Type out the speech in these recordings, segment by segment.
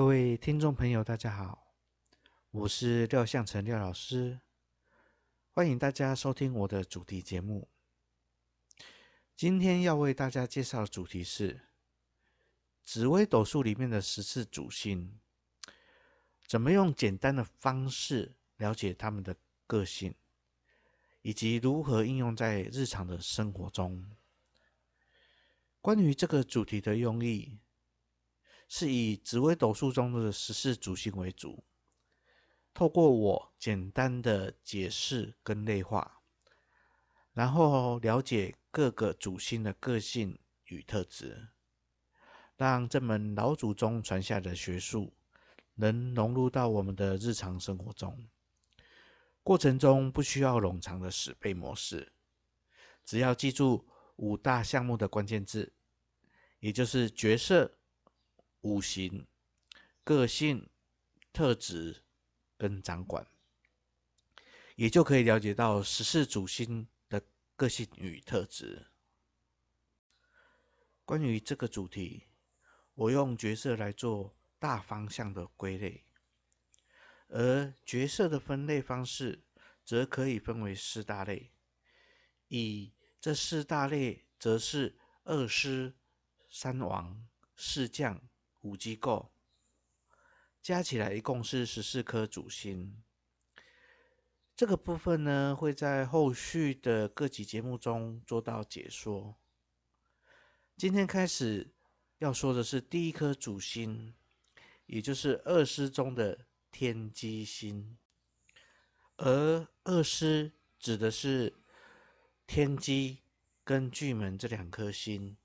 各位听众朋友，大家好，我是廖相成廖老师，欢迎大家收听我的主题节目。今天要为大家介绍的主题是紫微斗数里面的十四主星，怎么用简单的方式了解他们的个性，以及如何应用在日常的生活中。关于这个主题的用意，是以紫微斗数中的十四主星为主，透过我简单的解释跟类化，然后了解各个主星的个性与特质，让这门老祖宗传下的学术能融入到我们的日常生活中。过程中不需要冗长的死背模式，只要记住五大项目的关键字，也就是角色。五行、个性、特质跟掌管，也就可以了解到十四主星的个性与特质。关于这个主题，我用角色来做大方向的归类，而角色的分类方式则可以分为四大类，以这四大类则是二师、三王、四将。五机构加起来一共是十四颗主星。这个部分呢，会在后续的各集节目中做到解说。今天开始要说的是第一颗主星，也就是二师中的天机星。而二师指的是天机跟巨门这两颗星。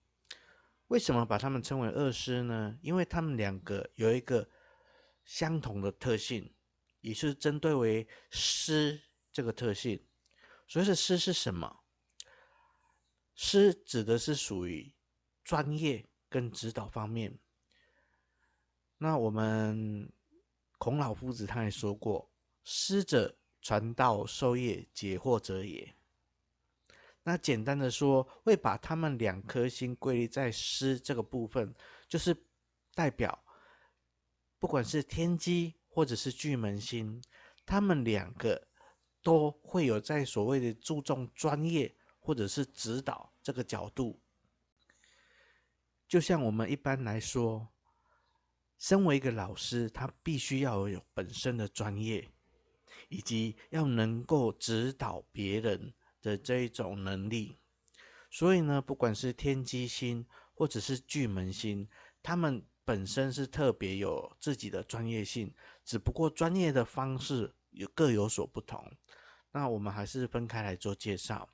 为什么把他们称为二师呢？因为他们两个有一个相同的特性，也是针对为师这个特性。所谓的师是什么？师指的是属于专业跟指导方面。那我们孔老夫子他也说过：“师者，传道授业解惑者也。”那简单的说，会把他们两颗星归类在师这个部分，就是代表不管是天机或者是巨门星，他们两个都会有在所谓的注重专业或者是指导这个角度。就像我们一般来说，身为一个老师，他必须要有本身的专业，以及要能够指导别人。的这一种能力，所以呢，不管是天机星或者是巨门星，他们本身是特别有自己的专业性，只不过专业的方式有各有所不同。那我们还是分开来做介绍。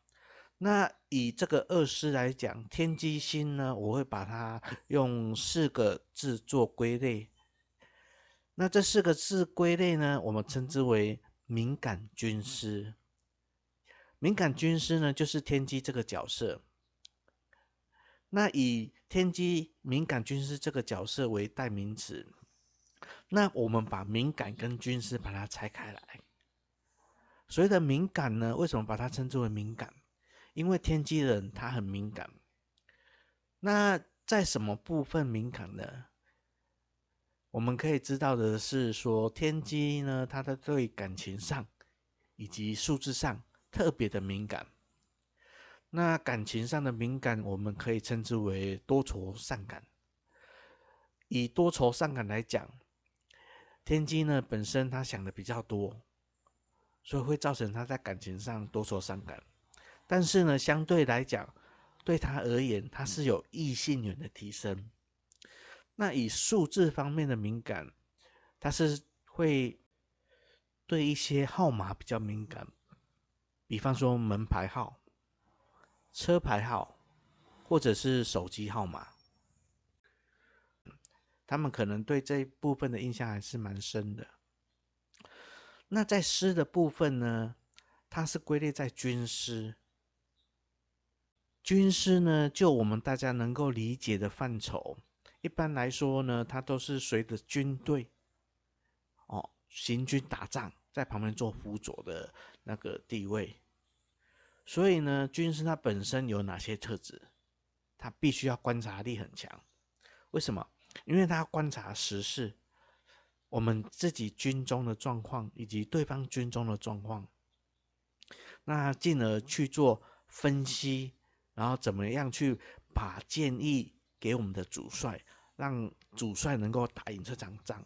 那以这个二师来讲，天机星呢，我会把它用四个字做归类。那这四个字归类呢，我们称之为敏感军师。敏感军师呢，就是天机这个角色。那以天机敏感军师这个角色为代名词，那我们把敏感跟军师把它拆开来。所谓的敏感呢，为什么把它称之为敏感？因为天机人他很敏感。那在什么部分敏感呢？我们可以知道的是说，天机呢，他的对感情上以及数字上。特别的敏感，那感情上的敏感，我们可以称之为多愁善感。以多愁善感来讲，天机呢本身他想的比较多，所以会造成他在感情上多愁善感。但是呢，相对来讲，对他而言，他是有异性缘的提升。那以数字方面的敏感，他是会对一些号码比较敏感。比方说门牌号、车牌号，或者是手机号码，他们可能对这一部分的印象还是蛮深的。那在师的部分呢，它是归类在军师。军师呢，就我们大家能够理解的范畴，一般来说呢，它都是随着军队哦行军打仗，在旁边做辅佐的那个地位。所以呢，军师他本身有哪些特质？他必须要观察力很强。为什么？因为他要观察时事，我们自己军中的状况以及对方军中的状况，那进而去做分析，然后怎么样去把建议给我们的主帅，让主帅能够打赢这场仗。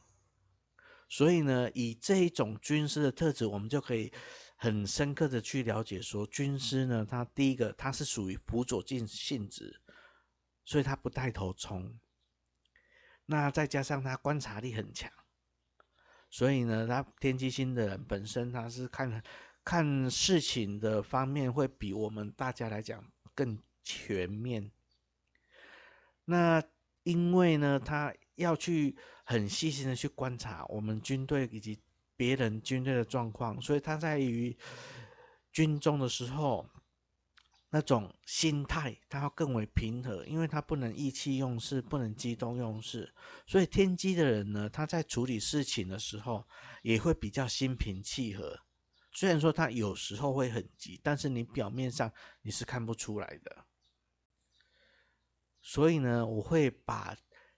所以呢，以这一种军师的特质，我们就可以很深刻的去了解说，军师呢，他第一个他是属于辅佐性性质，所以他不带头冲。那再加上他观察力很强，所以呢，他天机星的人本身他是看看事情的方面会比我们大家来讲更全面。那因为呢，他要去很细心的去观察我们军队以及别人军队的状况，所以他在于军中的时候，那种心态他要更为平和，因为他不能意气用事，不能激动用事，所以天机的人呢，他在处理事情的时候也会比较心平气和。虽然说他有时候会很急，但是你表面上你是看不出来的。所以呢，我会把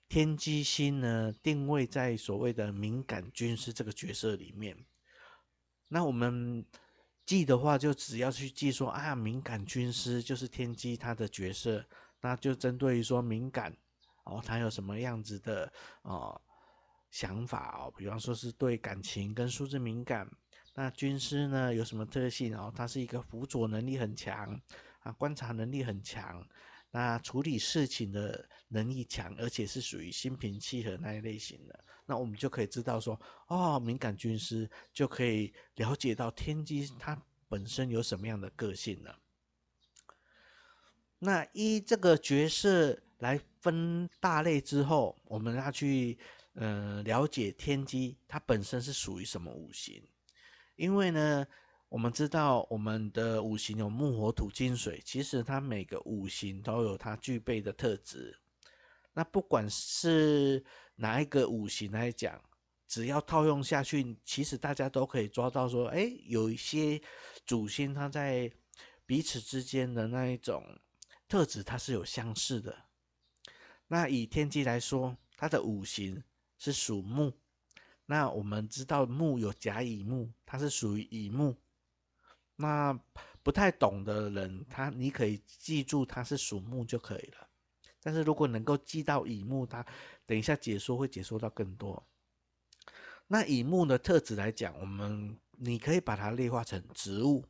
天机星呢定位在所谓的敏感军师这个角色里面。那我们记的话，就只要去记说啊，敏感军师就是天机他的角色，那就针对于说敏感哦，他有什么样子的哦想法哦，比方说是对感情跟数字敏感。那军师呢有什么特性哦？他是一个辅佐能力很强啊，观察能力很强。那处理事情的能力强，而且是属于心平气和那一类型的，那我们就可以知道说，哦，敏感军师就可以了解到天机他本身有什么样的个性了。那依这个角色来分大类之后，我们要去呃了解天机它本身是属于什么五行，因为呢。我们知道我们的五行有木、火、土、金、水，其实它每个五行都有它具备的特质。那不管是哪一个五行来讲，只要套用下去，其实大家都可以抓到说，哎，有一些主星它在彼此之间的那一种特质，它是有相似的。那以天机来说，它的五行是属木。那我们知道木有甲乙木，它是属于乙木。那不太懂的人，他你可以记住他是属木就可以了。但是如果能够记到乙木，他等一下解说会解说到更多。那乙木的特质来讲，我们你可以把它类化成植物，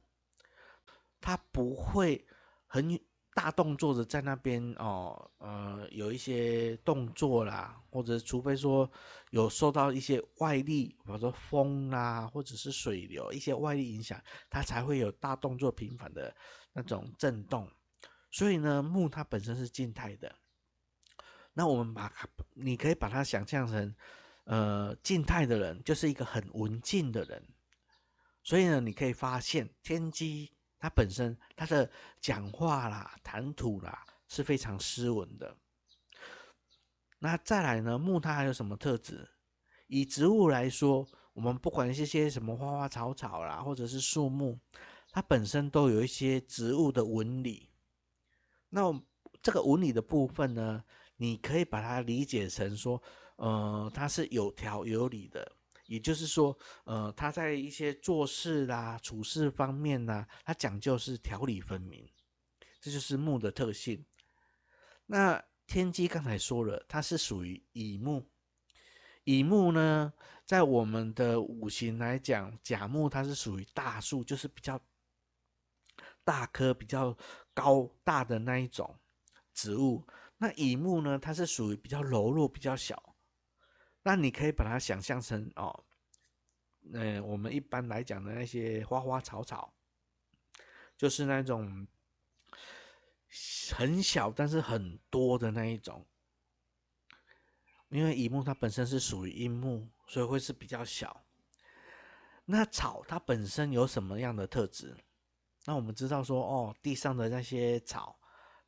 它不会很。大动作的在那边哦，呃，有一些动作啦，或者除非说有受到一些外力，比如说风啦，或者是水流一些外力影响，它才会有大动作频繁的那种震动。所以呢，木它本身是静态的。那我们把它，你可以把它想象成，呃，静态的人就是一个很文静的人。所以呢，你可以发现天机。他本身他的讲话啦、谈吐啦是非常斯文的。那再来呢，木它还有什么特质？以植物来说，我们不管是些什么花花草草啦，或者是树木，它本身都有一些植物的纹理。那这个纹理的部分呢，你可以把它理解成说，呃，它是有条有理的。也就是说，呃，他在一些做事啦、处事方面呢，他讲究是条理分明，这就是木的特性。那天机刚才说了，它是属于乙木，乙木呢，在我们的五行来讲，甲木它是属于大树，就是比较大棵、比较高大的那一种植物。那乙木呢，它是属于比较柔弱、比较小。那你可以把它想象成哦，嗯，我们一般来讲的那些花花草草，就是那种很小但是很多的那一种。因为乙木它本身是属于阴木，所以会是比较小。那草它本身有什么样的特质？那我们知道说哦，地上的那些草，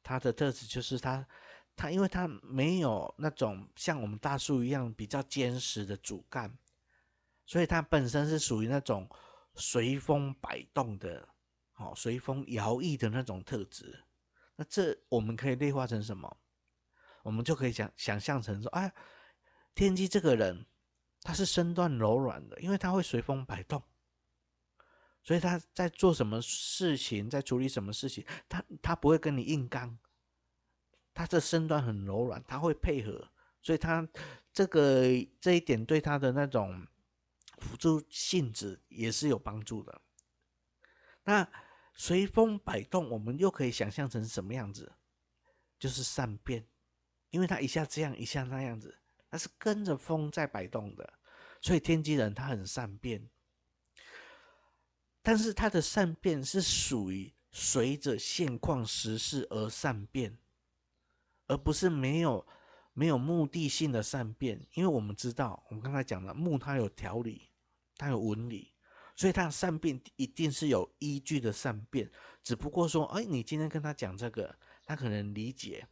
它的特质就是它。它因为它没有那种像我们大树一样比较坚实的主干，所以它本身是属于那种随风摆动的，哦，随风摇曳的那种特质。那这我们可以内化成什么？我们就可以想想象成说，哎，天机这个人，他是身段柔软的，因为他会随风摆动，所以他在做什么事情，在处理什么事情，他他不会跟你硬刚，他的身段很柔软，他会配合，所以他这个这一点对他的那种辅助性质也是有帮助的。那随风摆动，我们又可以想象成什么样子？就是善变，因为他一下这样，一下那样子。它是跟着风在摆动的，所以天机人他很善变，但是他的善变是属于随着现况时事而善变，而不是没有没有目的性的善变。因为我们知道，我们刚才讲了木，它有条理，它有纹理，所以它的善变一定是有依据的善变。只不过说，哎，你今天跟他讲这个，他可能理解。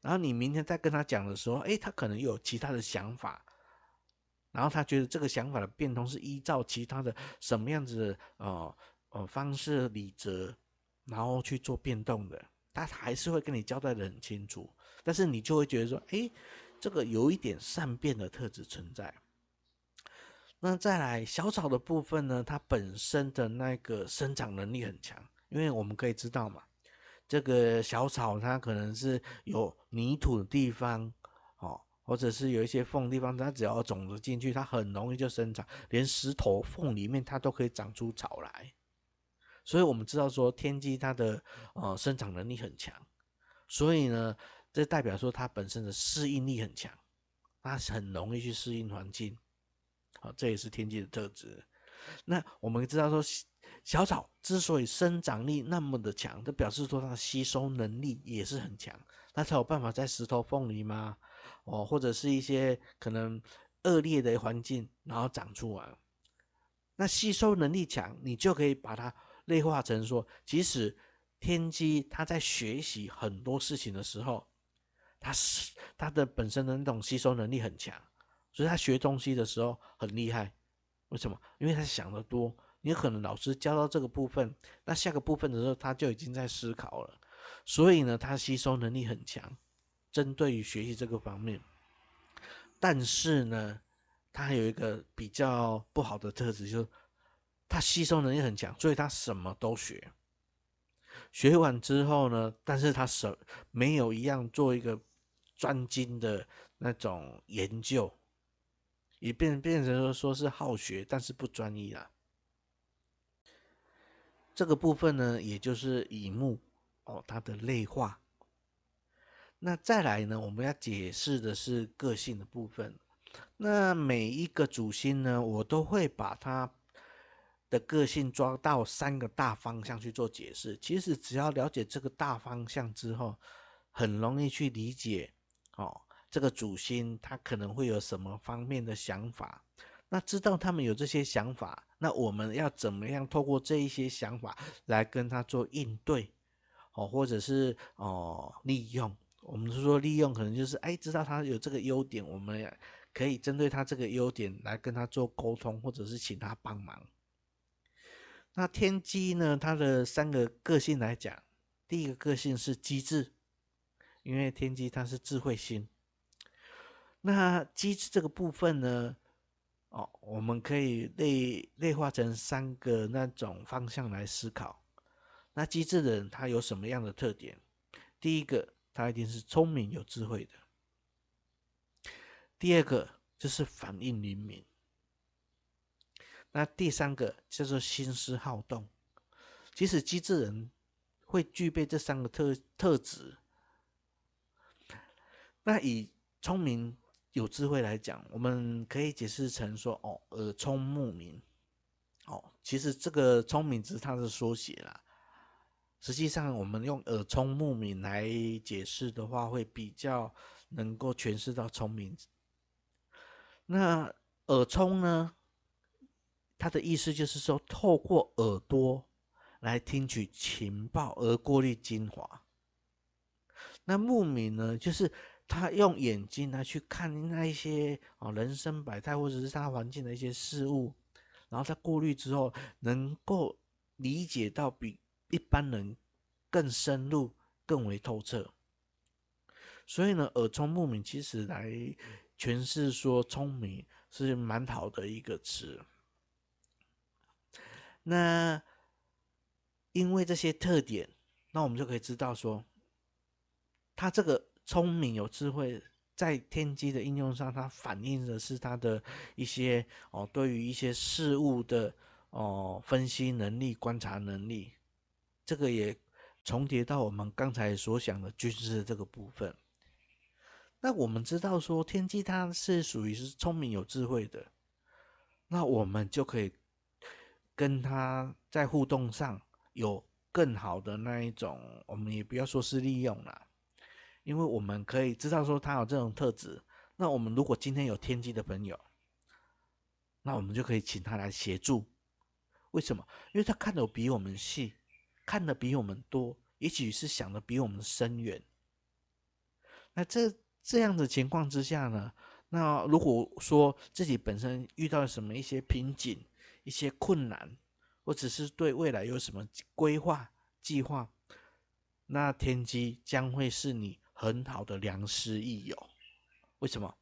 然后你明天再跟他讲的时候，哎，他可能有其他的想法，然后他觉得这个想法的变通是依照其他的什么样子的呃呃方式理则，然后去做变动的，他还是会跟你交代的很清楚，但是你就会觉得说，哎，这个有一点善变的特质存在。那再来小草的部分呢，它本身的那个生长能力很强，因为我们可以知道嘛。这个小草，它可能是有泥土的地方，哦，或者是有一些缝地方，它只要种子进去，它很容易就生长，连石头缝里面它都可以长出草来。所以我们知道说，天机它的呃生长能力很强，所以呢，这代表说它本身的适应力很强，它很容易去适应环境，好，这也是天机的特质。那我们知道说。小草之所以生长力那么的强，就表示说它的吸收能力也是很强，它才有办法在石头缝里吗？哦，或者是一些可能恶劣的环境，然后长出来。那吸收能力强，你就可以把它内化成说，即使天机他在学习很多事情的时候，他是他的本身的那种吸收能力很强，所以他学东西的时候很厉害。为什么？因为他想得多。你可能老师教到这个部分，那下个部分的时候，他就已经在思考了，所以呢，他吸收能力很强，针对于学习这个方面。但是呢，他还有一个比较不好的特质，就是他吸收能力很强，所以他什么都学。学完之后呢，但是他什没有一样做一个专精的那种研究，也变变成说说是好学，但是不专一啦。这个部分呢，也就是乙木哦，它的类化。那再来呢，我们要解释的是个性的部分。那每一个主星呢，我都会把它的个性抓到三个大方向去做解释。其实只要了解这个大方向之后，很容易去理解哦，这个主星它可能会有什么方面的想法。那知道他们有这些想法。那我们要怎么样透过这一些想法来跟他做应对，哦，或者是哦利用？我们是说利用，可能就是哎，知道他有这个优点，我们可以针对他这个优点来跟他做沟通，或者是请他帮忙。那天机呢？它的三个个性来讲，第一个个性是机智，因为天机它是智慧星。那机智这个部分呢？哦，我们可以类类化成三个那种方向来思考。那机智的人他有什么样的特点？第一个，他一定是聪明有智慧的。第二个就是反应灵敏。那第三个叫做心思好动。即使机智人会具备这三个特特质，那以聪明。有智慧来讲，我们可以解释成说，哦，耳聪目明，哦，其实这个聪明只是它的缩写啦。实际上，我们用耳聪目明来解释的话，会比较能够诠释到聪明。那耳聪呢？它的意思就是说，透过耳朵来听取情报而过滤精华。那牧民呢，就是。他用眼睛来去看那一些啊人生百态，或者是他环境的一些事物，然后他过滤之后，能够理解到比一般人更深入、更为透彻。所以呢，耳聪目明其实来诠释说聪明，是蛮好的一个词。那因为这些特点，那我们就可以知道说，他这个聪明有智慧，在天机的应用上，它反映的是他的一些哦，对于一些事物的哦分析能力、观察能力，这个也重叠到我们刚才所想的军事这个部分。那我们知道说，天机它是属于是聪明有智慧的，那我们就可以跟他在互动上有更好的那一种，我们也不要说是利用啦，因为我们可以知道说他有这种特质。那我们如果今天有天机的朋友，那我们就可以请他来协助。为什么？因为他看的比我们细，看的比我们多，也许是想的比我们深远。那这。这样的情况之下呢，那如果说自己本身遇到什么一些瓶颈、一些困难，或者是对未来有什么规划、计划，那天机将会是你很好的良师益友。为什么？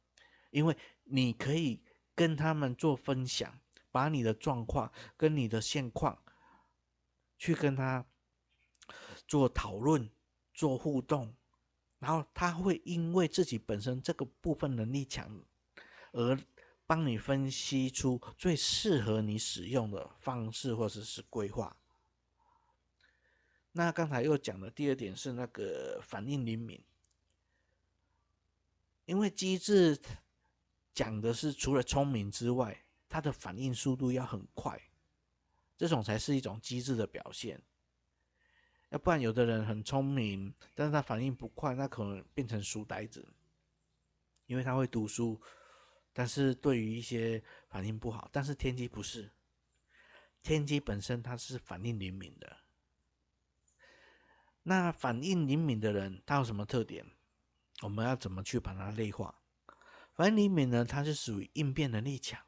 因为你可以跟他们做分享，把你的状况跟你的现况去跟他做讨论、做互动。然后他会因为自己本身这个部分能力强，而帮你分析出最适合你使用的方式或者是规划。那刚才又讲的第二点是那个反应灵敏，因为机智讲的是除了聪明之外，它的反应速度要很快，这种才是一种机智的表现。要不然，有的人很聪明，但是他反应不快，那可能变成书呆子。因为他会读书，但是对于一些反应不好。但是天机不是，天机本身它是反应灵敏的。那反应灵敏的人，他有什么特点？我们要怎么去把它内化？反应灵敏呢，它是属于应变能力强。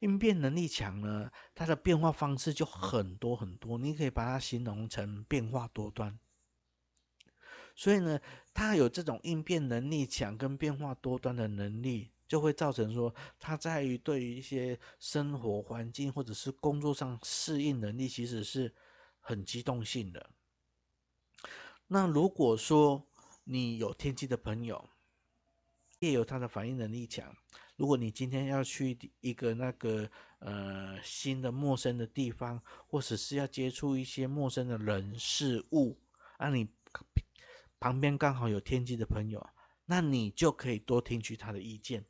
应变能力强呢，它的变化方式就很多很多，你可以把它形容成变化多端。所以呢，他有这种应变能力强跟变化多端的能力，就会造成说，他在于对于一些生活环境或者是工作上适应能力，其实是很机动性的。那如果说你有天机的朋友，也有他的反应能力强。如果你今天要去一个那个呃新的陌生的地方，或者是要接触一些陌生的人事物，啊，你旁边刚好有天机的朋友，那你就可以多听取他的意见，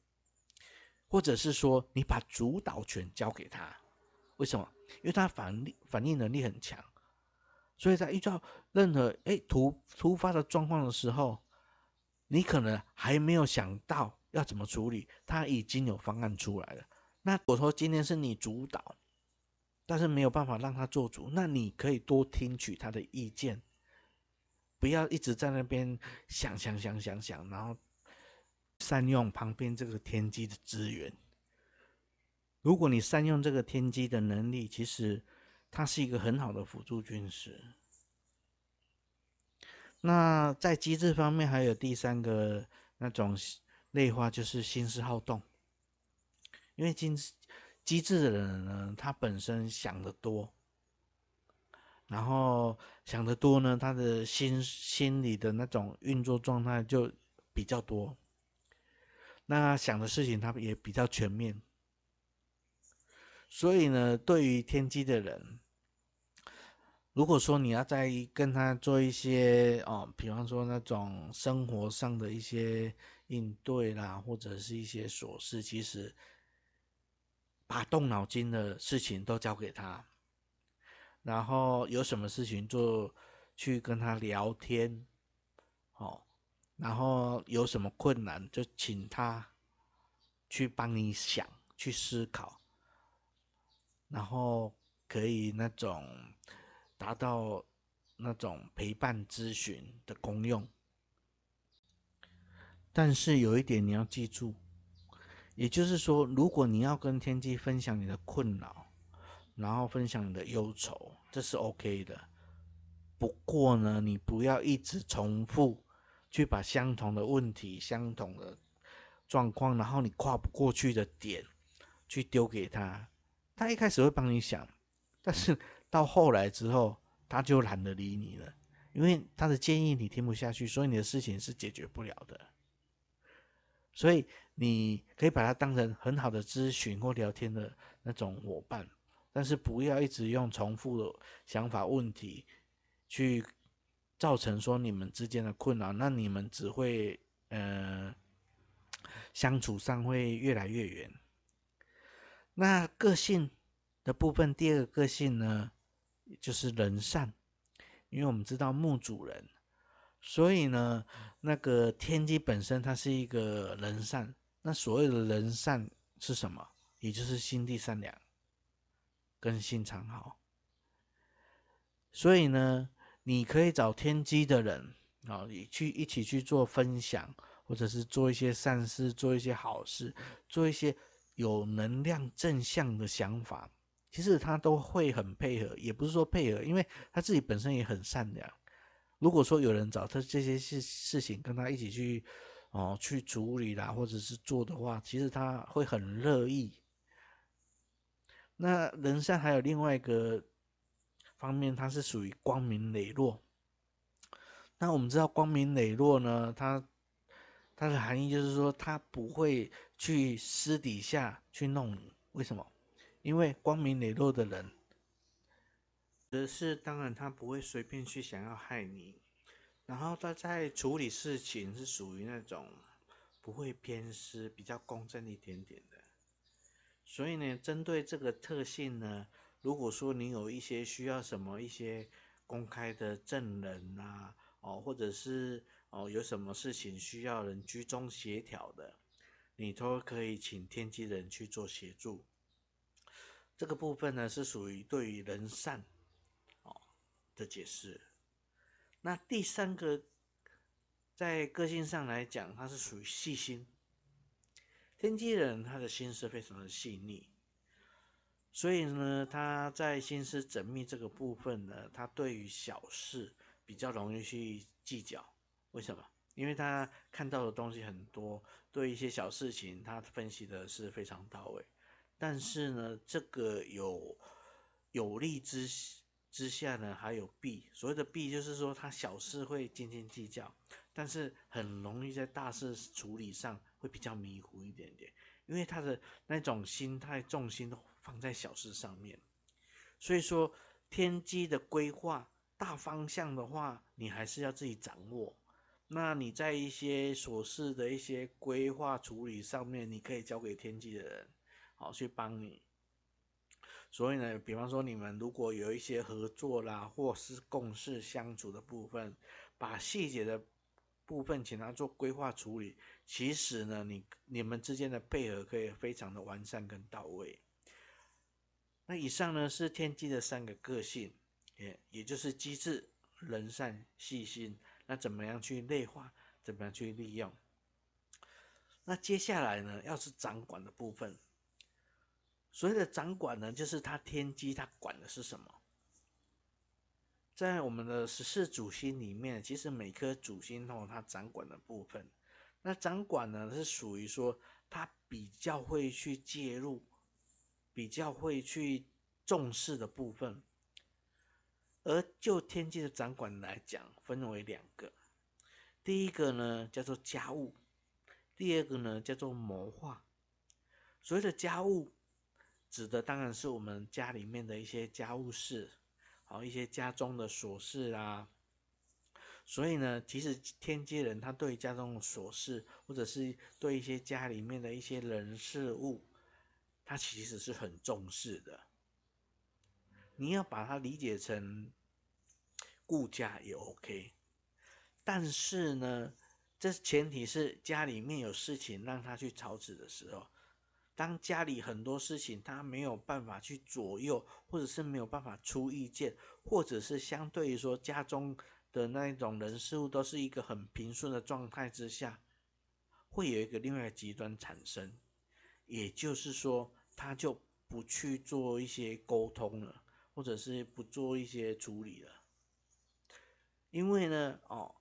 或者是说你把主导权交给他。为什么？因为他反反应能力很强，所以在遇到任何哎突突发的状况的时候，你可能还没有想到。要怎么处理？他已经有方案出来了。那我说今天是你主导，但是没有办法让他做主，那你可以多听取他的意见，不要一直在那边想想想想想，然后善用旁边这个天机的资源。如果你善用这个天机的能力，其实它是一个很好的辅助军师。那在机智方面，还有第三个那种。类化就是心思好动，因为机机智的人呢，他本身想得多，然后想得多呢，他的心心理的那种运作状态就比较多，那想的事情他也比较全面，所以呢，对于天机的人，如果说你要再跟他做一些哦，比方说那种生活上的一些。应对啦，或者是一些琐事，其实把动脑筋的事情都交给他，然后有什么事情就去跟他聊天，哦，然后有什么困难就请他去帮你想，去思考，然后可以那种达到那种陪伴咨询的功用。但是有一点你要记住，也就是说，如果你要跟天机分享你的困扰，然后分享你的忧愁，这是 OK 的。不过呢，你不要一直重复去把相同的问题、相同的状况，然后你跨不过去的点，去丢给他，他一开始会帮你想，但是到后来之后，他就懒得理你了，因为他的建议你听不下去，所以你的事情是解决不了的。所以你可以把它当成很好的咨询或聊天的那种伙伴，但是不要一直用重复的想法问题去造成说你们之间的困扰，那你们只会呃相处上会越来越远。那个性的部分，第二个个性呢，就是人善，因为我们知道木主人。所以呢，那个天机本身它是一个人善，那所谓的人善是什么？也就是心地善良，跟心肠好。所以呢，你可以找天机的人啊，你去一起去做分享，或者是做一些善事，做一些好事，做一些有能量正向的想法。其实他都会很配合，也不是说配合，因为他自己本身也很善良。如果说有人找他这些事事情跟他一起去哦去处理啦，或者是做的话，其实他会很乐意。那人善还有另外一个方面，他是属于光明磊落。那我们知道光明磊落呢，它它的含义就是说，他不会去私底下去弄你。为什么？因为光明磊落的人。只是当然，他不会随便去想要害你，然后他在处理事情是属于那种不会偏私、比较公正一点点的。所以呢，针对这个特性呢，如果说你有一些需要什么一些公开的证人啊，哦，或者是哦有什么事情需要人居中协调的，你都可以请天机人去做协助。这个部分呢，是属于对于人善哦。的解释，那第三个，在个性上来讲，他是属于细心。天机人他的心思非常的细腻，所以呢，他在心思缜密这个部分呢，他对于小事比较容易去计较。为什么？因为他看到的东西很多，对一些小事情他分析的是非常到位。但是呢，这个有有利之。之下呢，还有弊。所谓的弊，就是说他小事会斤斤计较，但是很容易在大事处理上会比较迷糊一点点，因为他的那种心态重心都放在小事上面。所以说，天机的规划大方向的话，你还是要自己掌握。那你在一些琐事的一些规划处理上面，你可以交给天机的人，好去帮你。所以呢，比方说你们如果有一些合作啦，或是共事相处的部分，把细节的部分请他做规划处理，其实呢，你你们之间的配合可以非常的完善跟到位。那以上呢是天机的三个个性，也也就是机智、人善、细心。那怎么样去内化？怎么样去利用？那接下来呢，要是掌管的部分。所谓的掌管呢，就是他天机，他管的是什么？在我们的十四主星里面，其实每颗主星都有它掌管的部分。那掌管呢，是属于说他比较会去介入，比较会去重视的部分。而就天机的掌管来讲，分为两个，第一个呢叫做家务，第二个呢叫做谋划。所谓的家务。指的当然是我们家里面的一些家务事，好，一些家中的琐事啊。所以呢，其实天机人他对家中的琐事，或者是对一些家里面的一些人事物，他其实是很重视的。你要把它理解成顾家也 OK，但是呢，这前提是家里面有事情让他去操持的时候。当家里很多事情他没有办法去左右，或者是没有办法出意见，或者是相对于说家中的那一种人事物都是一个很平顺的状态之下，会有一个另外一个极端产生，也就是说他就不去做一些沟通了，或者是不做一些处理了，因为呢，哦，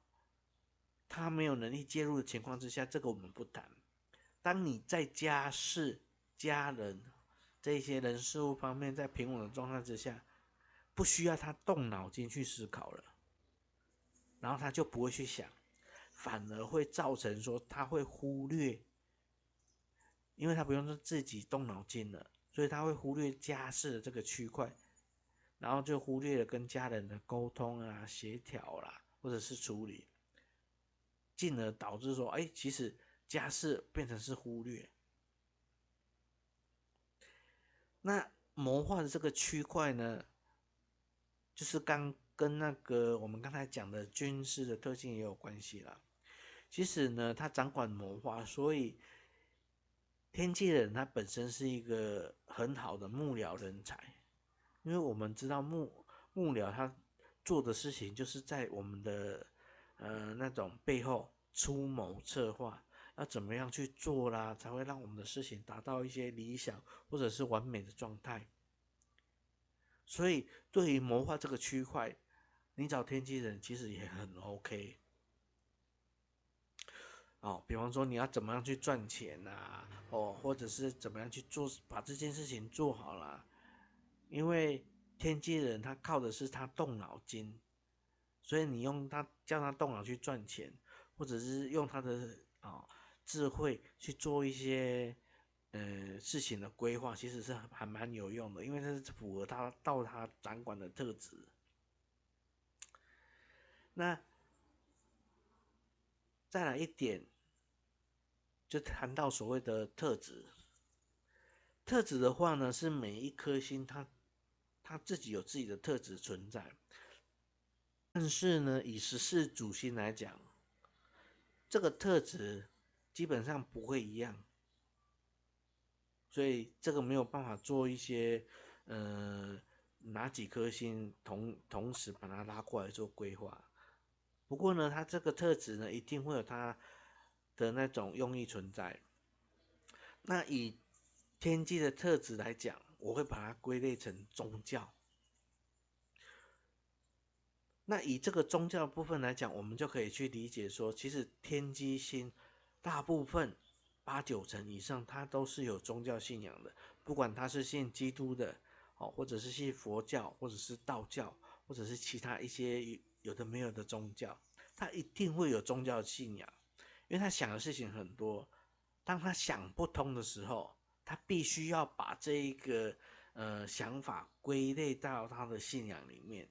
他没有能力介入的情况之下，这个我们不谈。当你在家事、家人这些人事物方面在平稳的状态之下，不需要他动脑筋去思考了，然后他就不会去想，反而会造成说他会忽略，因为他不用自己动脑筋了，所以他会忽略家事的这个区块，然后就忽略了跟家人的沟通啊、协调啦，或者是处理，进而导致说，哎，其实家事变成是忽略。那谋划的这个区块呢？就是刚跟那个我们刚才讲的军事的特性也有关系啦。其实呢，他掌管谋划，所以天机人他本身是一个很好的幕僚人才。因为我们知道幕幕僚他做的事情，就是在我们的呃那种背后出谋策划，要怎么样去做啦，才会让我们的事情达到一些理想或者是完美的状态。所以，对于谋划这个区块，你找天机人其实也很 OK。哦，比方说你要怎么样去赚钱啊，哦，或者是怎么样去做，把这件事情做好了。因为天机人他靠的是他动脑筋，所以你用他叫他动脑去赚钱，或者是用他的啊、哦、智慧去做一些。呃，事情的规划其实是还蛮有用的，因为它是符合他到他掌管的特质。那再来一点，就谈到所谓的特质。特质的话呢，是每一颗星它它自己有自己的特质存在，但是呢，以十四主星来讲，这个特质基本上不会一样。所以这个没有办法做一些，呃，哪几颗星同同时把它拉过来做规划。不过呢，它这个特质呢，一定会有它的那种用意存在。那以天机的特质来讲，我会把它归类成宗教。那以这个宗教部分来讲，我们就可以去理解说，其实天机星大部分。八九成以上，它都是有宗教信仰的，不管他是信基督的，哦，或者是信佛教，或者是道教，或者是其他一些有的没有的宗教，他一定会有宗教信仰，因为他想的事情很多，当他想不通的时候，他必须要把这一个呃想法归类到他的信仰里面，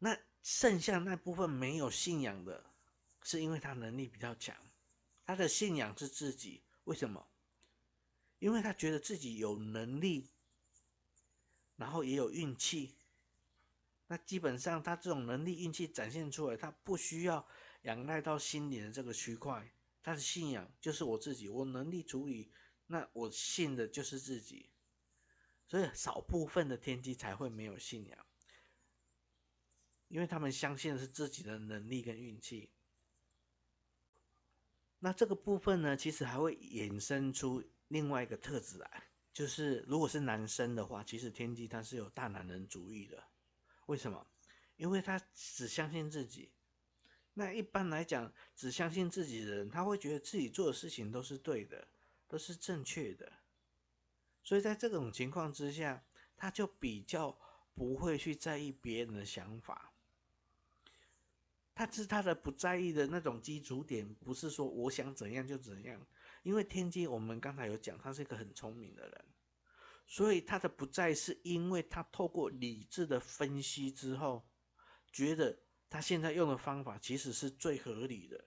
那剩下那部分没有信仰的。是因为他能力比较强，他的信仰是自己。为什么？因为他觉得自己有能力，然后也有运气。那基本上他这种能力、运气展现出来，他不需要仰赖到心灵的这个区块。他的信仰就是我自己，我能力足以，那我信的就是自己。所以少部分的天机才会没有信仰，因为他们相信的是自己的能力跟运气。那这个部分呢，其实还会衍生出另外一个特质来，就是如果是男生的话，其实天机他是有大男人主义的。为什么？因为他只相信自己。那一般来讲，只相信自己的人，他会觉得自己做的事情都是对的，都是正确的。所以在这种情况之下，他就比较不会去在意别人的想法。他是他的不在意的那种基础点，不是说我想怎样就怎样。因为天机，我们刚才有讲，他是一个很聪明的人，所以他的不在是因为他透过理智的分析之后，觉得他现在用的方法其实是最合理的，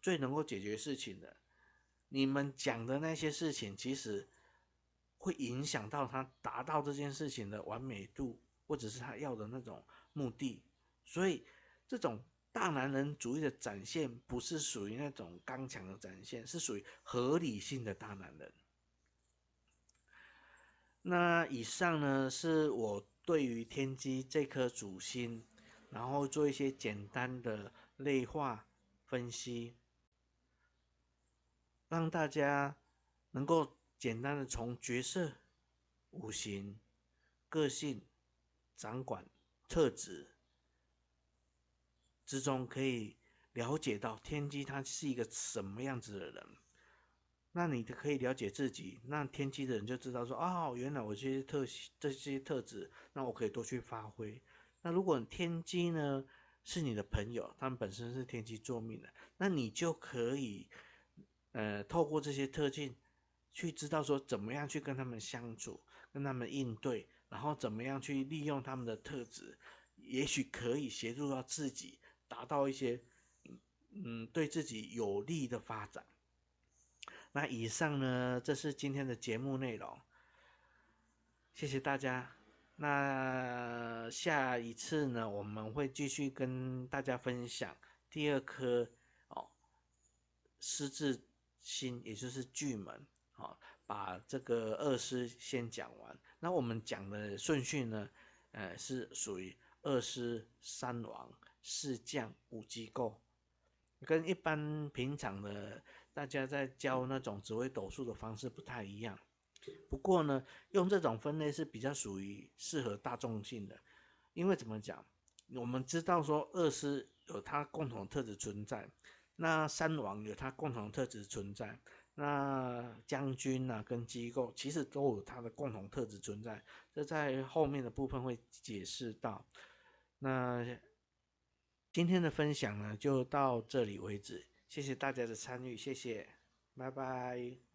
最能够解决事情的。你们讲的那些事情，其实会影响到他达到这件事情的完美度，或者是他要的那种目的。所以这种。大男人主义的展现不是属于那种刚强的展现，是属于合理性的大男人。那以上呢，是我对于天机这颗主星，然后做一些简单的类化分析，让大家能够简单的从角色、五行、个性、掌管、特质。之中可以了解到天机他是一个什么样子的人，那你可以了解自己，那天机的人就知道说，哦，原来我这些特这些特质，那我可以多去发挥。那如果天机呢是你的朋友，他们本身是天机坐命的，那你就可以，呃，透过这些特性去知道说怎么样去跟他们相处，跟他们应对，然后怎么样去利用他们的特质，也许可以协助到自己达到一些。嗯，对自己有利的发展。那以上呢，这是今天的节目内容。谢谢大家。那下一次呢，我们会继续跟大家分享第二颗哦，狮子星，也就是巨门。好、哦，把这个二师先讲完。那我们讲的顺序呢，呃，是属于二师、三王、四将、五机构。跟一般平常的大家在教那种紫微斗数的方式不太一样，不过呢，用这种分类是比较属于适合大众性的，因为怎么讲，我们知道说二师有它共同特质存在，那三王有它共同特质存在，那将军啊跟机构其实都有它的共同特质存在，这在后面的部分会解释到，那。今天的分享呢，就到这里为止。谢谢大家的参与，谢谢，拜拜。